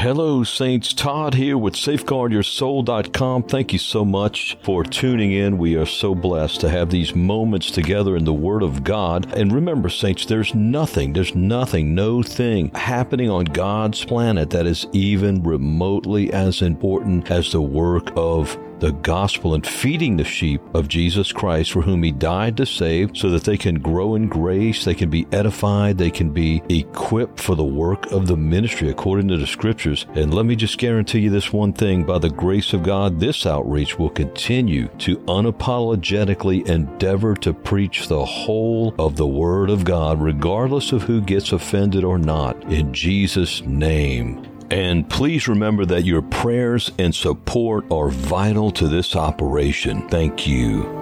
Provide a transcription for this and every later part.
Hello, Saints. Todd here with SafeguardYourSoul.com. Thank you so much for tuning in. We are so blessed to have these moments together in the Word of God. And remember, Saints, there's nothing, there's nothing, no thing happening on God's planet that is even remotely as important as the work of the gospel and feeding the sheep of Jesus Christ for whom he died to save so that they can grow in grace, they can be edified, they can be equipped for the work of the ministry according to the scriptures. And let me just guarantee you this one thing by the grace of God, this outreach will continue to unapologetically endeavor to preach the whole of the Word of God, regardless of who gets offended or not, in Jesus' name. And please remember that your prayers and support are vital to this operation. Thank you.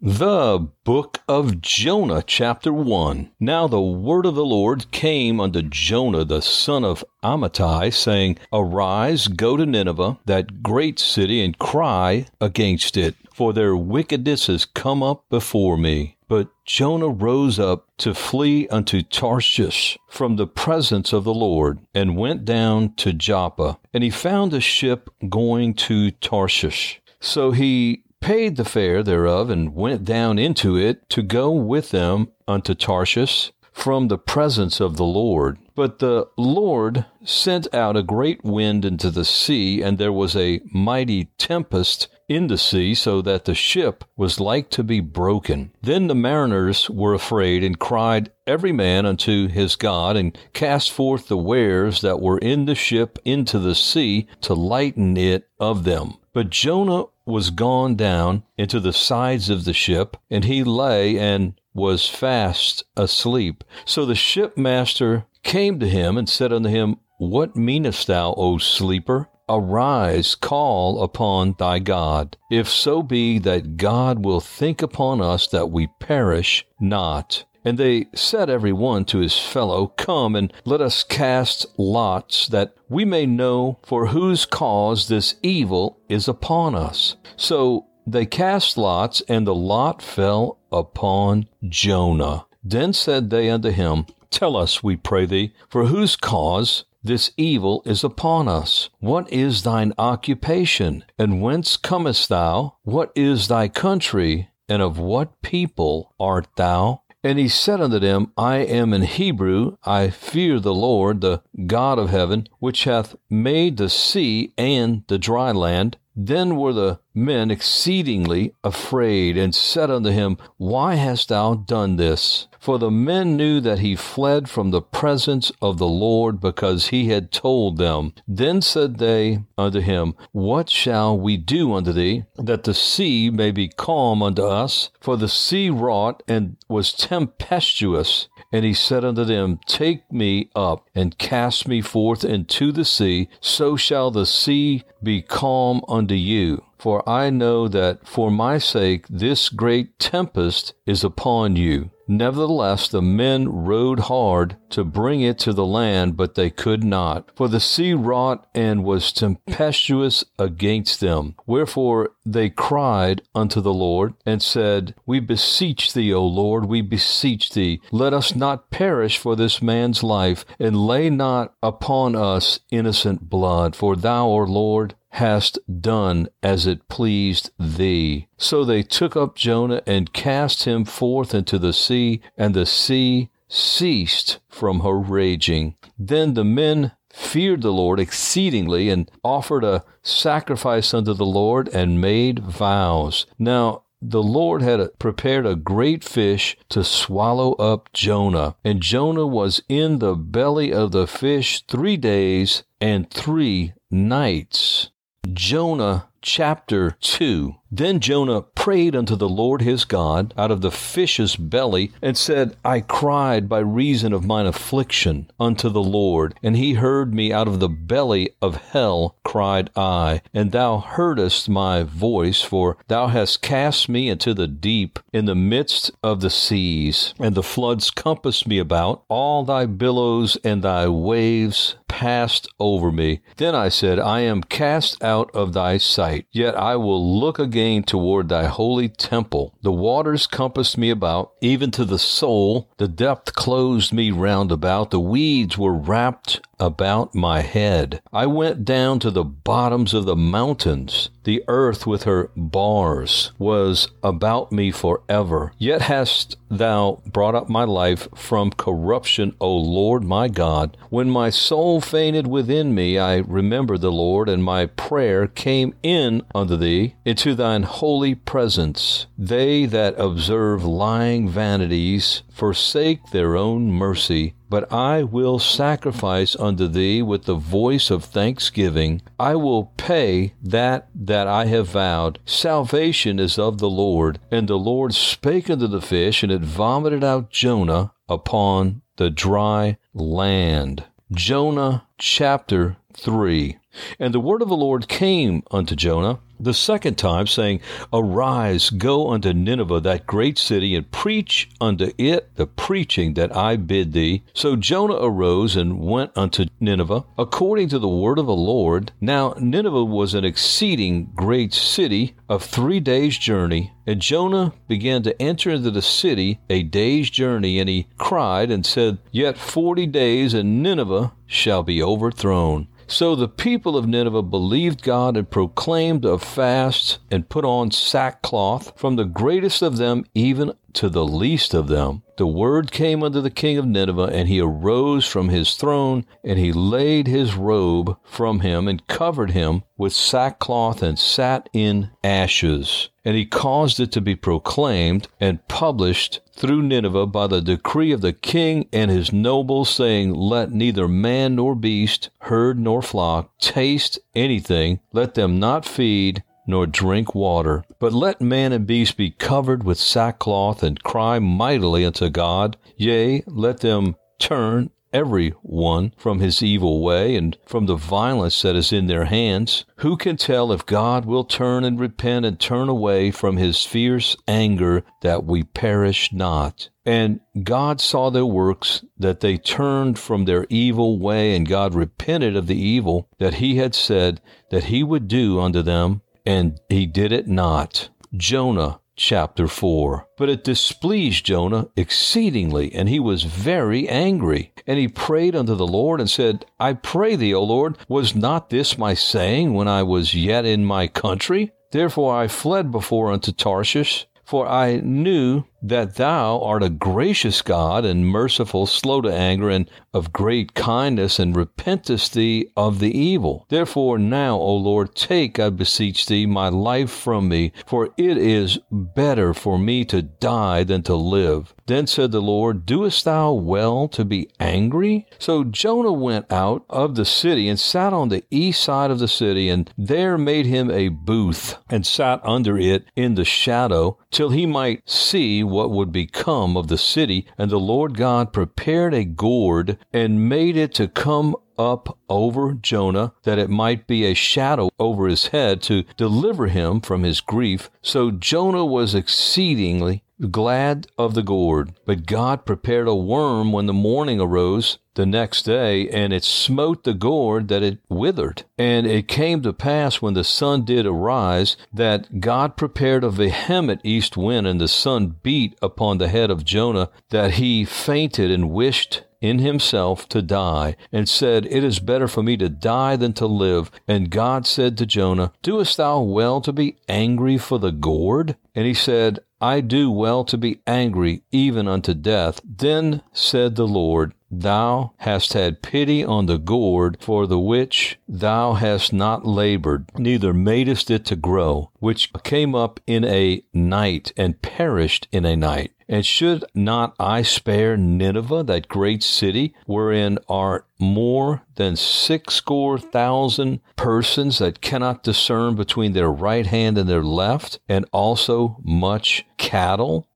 The Book of Jonah, Chapter 1. Now the word of the Lord came unto Jonah the son of Amittai, saying, Arise, go to Nineveh, that great city, and cry against it, for their wickedness has come up before me. But Jonah rose up to flee unto Tarshish from the presence of the Lord, and went down to Joppa. And he found a ship going to Tarshish. So he paid the fare thereof, and went down into it to go with them unto Tarshish from the presence of the Lord. But the Lord sent out a great wind into the sea, and there was a mighty tempest in the sea, so that the ship was like to be broken. Then the mariners were afraid, and cried every man unto his God, and cast forth the wares that were in the ship into the sea to lighten it of them. But Jonah was gone down into the sides of the ship, and he lay and was fast asleep. So the shipmaster came to him and said unto him, What meanest thou, O sleeper? Arise, call upon thy God, if so be that God will think upon us that we perish not. And they said every one to his fellow, Come and let us cast lots, that we may know for whose cause this evil is upon us. So they cast lots, and the lot fell upon Jonah. Then said they unto him, Tell us, we pray thee, for whose cause this evil is upon us. What is thine occupation? And whence comest thou? What is thy country? And of what people art thou? And he said unto them, I am an Hebrew. I fear the Lord, the God of heaven, which hath made the sea and the dry land. Then were the men exceedingly afraid, and said unto him, Why hast thou done this? For the men knew that he fled from the presence of the Lord, because he had told them. Then said they unto him, What shall we do unto thee, that the sea may be calm unto us? For the sea wrought and was tempestuous. And he said unto them, Take me up and cast me forth into the sea, so shall the sea be calm unto you. For I know that for my sake this great tempest is upon you. Nevertheless, the men rowed hard to bring it to the land, but they could not. For the sea wrought and was tempestuous against them. Wherefore they cried unto the Lord and said, We beseech thee, O Lord, we beseech thee, let us not perish for this man's life, and lay not upon us innocent blood. For thou, O Lord, hast done as it pleased thee. So they took up Jonah and cast him forth into the sea, and the sea ceased from her raging. Then the men feared the Lord exceedingly and offered a sacrifice unto the Lord and made vows. Now, the Lord had prepared a great fish to swallow up Jonah, and Jonah was in the belly of the fish three days and three nights. Jonah chapter 2. Then Jonah prayed unto the Lord his God out of the fish's belly, and said, I cried by reason of mine affliction unto the Lord, and he heard me out of the belly of hell, cried I. And thou heardest my voice, for thou hast cast me into the deep, in the midst of the seas, and the floods compassed me about. All thy billows and thy waves passed over me. Then I said, I am cast out of thy sight, yet I will look again toward thy holy temple. The waters compassed me about, even to the soul. The depth closed me round about. The weeds were wrapped about my head. I went down to the bottoms of the mountains. The earth with her bars was about me forever. Yet hast thou brought up my life from corruption, O Lord my God. When my soul fainted within me, I remembered the Lord, and my prayer came in unto thee into thine holy presence. They that observe lying vanities forsake their own mercy. But I will sacrifice unto thee with the voice of thanksgiving. I will pay that that I have vowed. Salvation is of the Lord. And the Lord spake unto the fish, and it vomited out Jonah upon the dry land. Jonah chapter 3. And the word of the Lord came unto Jonah the second time, saying, Arise, go unto Nineveh, that great city, and preach unto it the preaching that I bid thee. So Jonah arose and went unto Nineveh, according to the word of the Lord. Now Nineveh was an exceeding great city of three days' journey. And Jonah began to enter into the city a day's journey, and he cried and said, Yet forty days, and Nineveh shall be overthrown. So the people of Nineveh believed God and proclaimed a fast and put on sackcloth, from the greatest of them even to the least of them. The word came unto the king of Nineveh, and he arose from his throne, and he laid his robe from him, and covered him with sackcloth, and sat in ashes. And he caused it to be proclaimed and published through Nineveh by the decree of the king and his nobles, saying, Let neither man nor beast, herd nor flock, taste anything, let them not feed, nor drink water. But let man and beast be covered with sackcloth, and cry mightily unto God. Yea, let them turn every one from his evil way and from the violence that is in their hands. Who can tell if God will turn and repent and turn away from his fierce anger that we perish not? And God saw their works, that they turned from their evil way, and God repented of the evil that he had said that he would do unto them and he did it not. Jonah chapter 4. But it displeased Jonah exceedingly, and he was very angry. And he prayed unto the Lord and said, I pray thee, O Lord, was not this my saying when I was yet in my country? Therefore I fled before unto Tarshish, for I knew that thou art a gracious God and merciful, slow to anger, and of great kindness, and repentest thee of the evil. Therefore now, O Lord, take, I beseech thee, my life from me, for it is better for me to die than to live. Then said the Lord, Doest thou well to be angry? So Jonah went out of the city and sat on the east side of the city, and there made him a booth, and sat under it in the shadow, till he might see what would become of the city. And the Lord God prepared a gourd and made it to come up over Jonah, that it might be a shadow over his head to deliver him from his grief. So Jonah was exceedingly glad of the gourd. But God prepared a worm when the morning arose the next day, and it smote the gourd that it withered. And it came to pass when the sun did arise that God prepared a vehement east wind, and the sun beat upon the head of Jonah, that he fainted and wished in himself to die, and said, It is better for me to die than to live. And God said to Jonah, Doest thou well to be angry for the gourd? And he said, I do well to be angry even unto death. Then said the Lord, Thou hast had pity on the gourd for the which thou hast not labored, neither madest it to grow, which came up in a night and perished in a night. And should not I spare Nineveh, that great city, wherein are more than six score thousand persons that cannot discern between their right hand and their left, and also much cattle?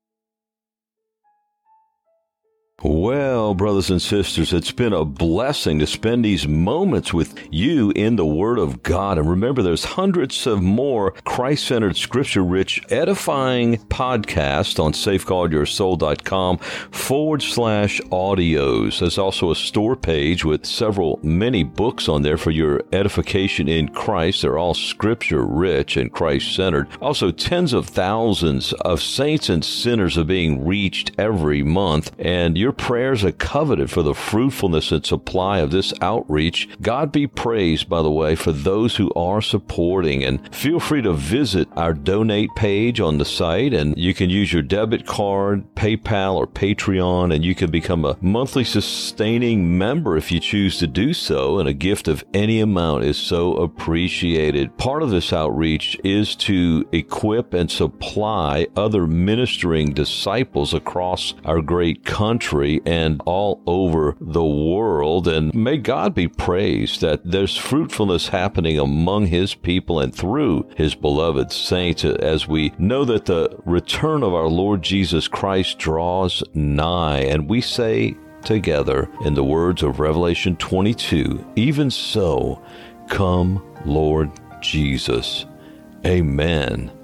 Well, brothers and sisters, it's been a blessing to spend these moments with you in the Word of God. And remember, there's hundreds of more Christ centered, scripture rich, edifying podcasts on safeguardyoursoul.com forward slash audios. There's also a store page with several, many books on there for your edification in Christ. They're all scripture rich and Christ centered. Also, tens of thousands of saints and sinners are being reached every month. And you Your prayers are coveted for the fruitfulness and supply of this outreach. God be praised, by the way, for those who are supporting. And feel free to visit our donate page on the site, and you can use your debit card, PayPal, or Patreon, and you can become a monthly sustaining member if you choose to do so. And a gift of any amount is so appreciated. Part of this outreach is to equip and supply other ministering disciples across our great country and all over the world. And may God be praised that there's fruitfulness happening among his people and through his beloved saints as we know that the return of our Lord Jesus Christ draws nigh. And we say together in the words of Revelation 22, even so, come, Lord Jesus. Amen